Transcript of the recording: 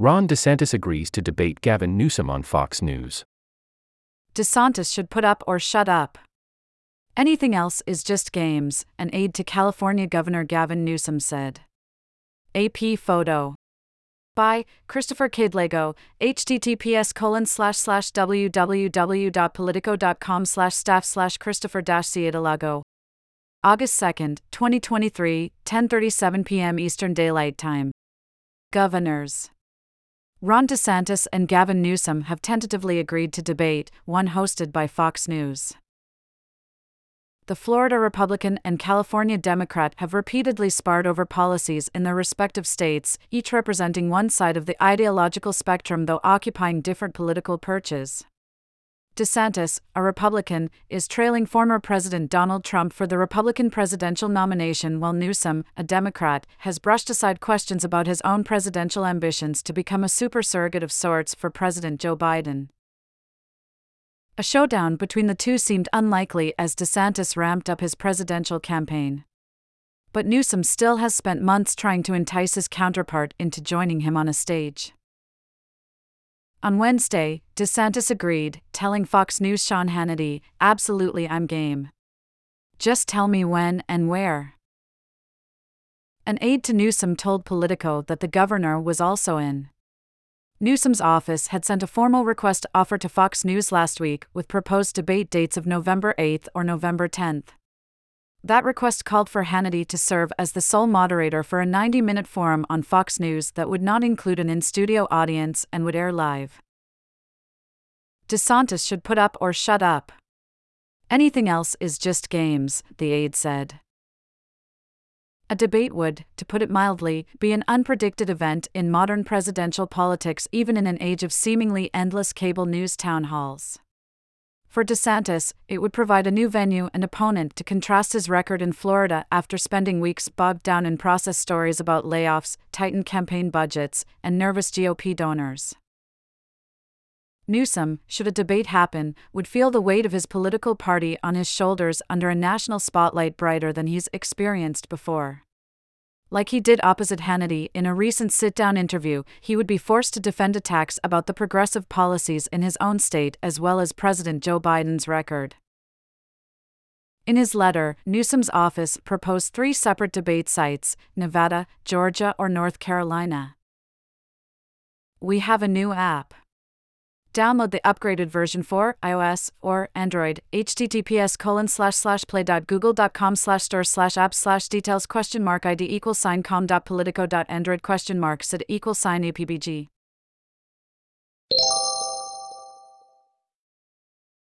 Ron DeSantis agrees to debate Gavin Newsom on Fox News. DeSantis should put up or shut up. Anything else is just games, an aide to California Governor Gavin Newsom said. AP photo. By Christopher Cadelago, https colon slash slash www.politico.com slash staff slash Christopher dash. August 2nd, 2023, 10:37 p.m. Eastern Daylight Time. Governors Ron DeSantis and Gavin Newsom have tentatively agreed to debate, one hosted by Fox News. The Florida Republican and California Democrat have repeatedly sparred over policies in their respective states, each representing one side of the ideological spectrum though occupying different political perches. DeSantis, a Republican, is trailing former President Donald Trump for the Republican presidential nomination, while Newsom, a Democrat, has brushed aside questions about his own presidential ambitions to become a super surrogate of sorts for President Joe Biden. A showdown between the two seemed unlikely as DeSantis ramped up his presidential campaign. But Newsom still has spent months trying to entice his counterpart into joining him on a stage. On Wednesday, DeSantis agreed, telling Fox News' Sean Hannity, Absolutely, I'm game. Just tell me when and where. An aide to Newsom told Politico that the governor was also in. Newsom's office had sent a formal request offer to Fox News last week with proposed debate dates of November 8 or November 10. That request called for Hannity to serve as the sole moderator for a 90 minute forum on Fox News that would not include an in studio audience and would air live. DeSantis should put up or shut up. Anything else is just games, the aide said. A debate would, to put it mildly, be an unpredicted event in modern presidential politics, even in an age of seemingly endless cable news town halls. For DeSantis, it would provide a new venue and opponent to contrast his record in Florida after spending weeks bogged down in process stories about layoffs, tightened campaign budgets, and nervous GOP donors. Newsom, should a debate happen, would feel the weight of his political party on his shoulders under a national spotlight brighter than he's experienced before. Like he did opposite Hannity in a recent sit down interview, he would be forced to defend attacks about the progressive policies in his own state as well as President Joe Biden's record. In his letter, Newsom's office proposed three separate debate sites Nevada, Georgia, or North Carolina. We have a new app. Download the upgraded version for iOS or Android. https colon slash slash play.google.com slash store slash apps slash details question mark id equals sign com dot politico dot android question mark sid equals sign apbg.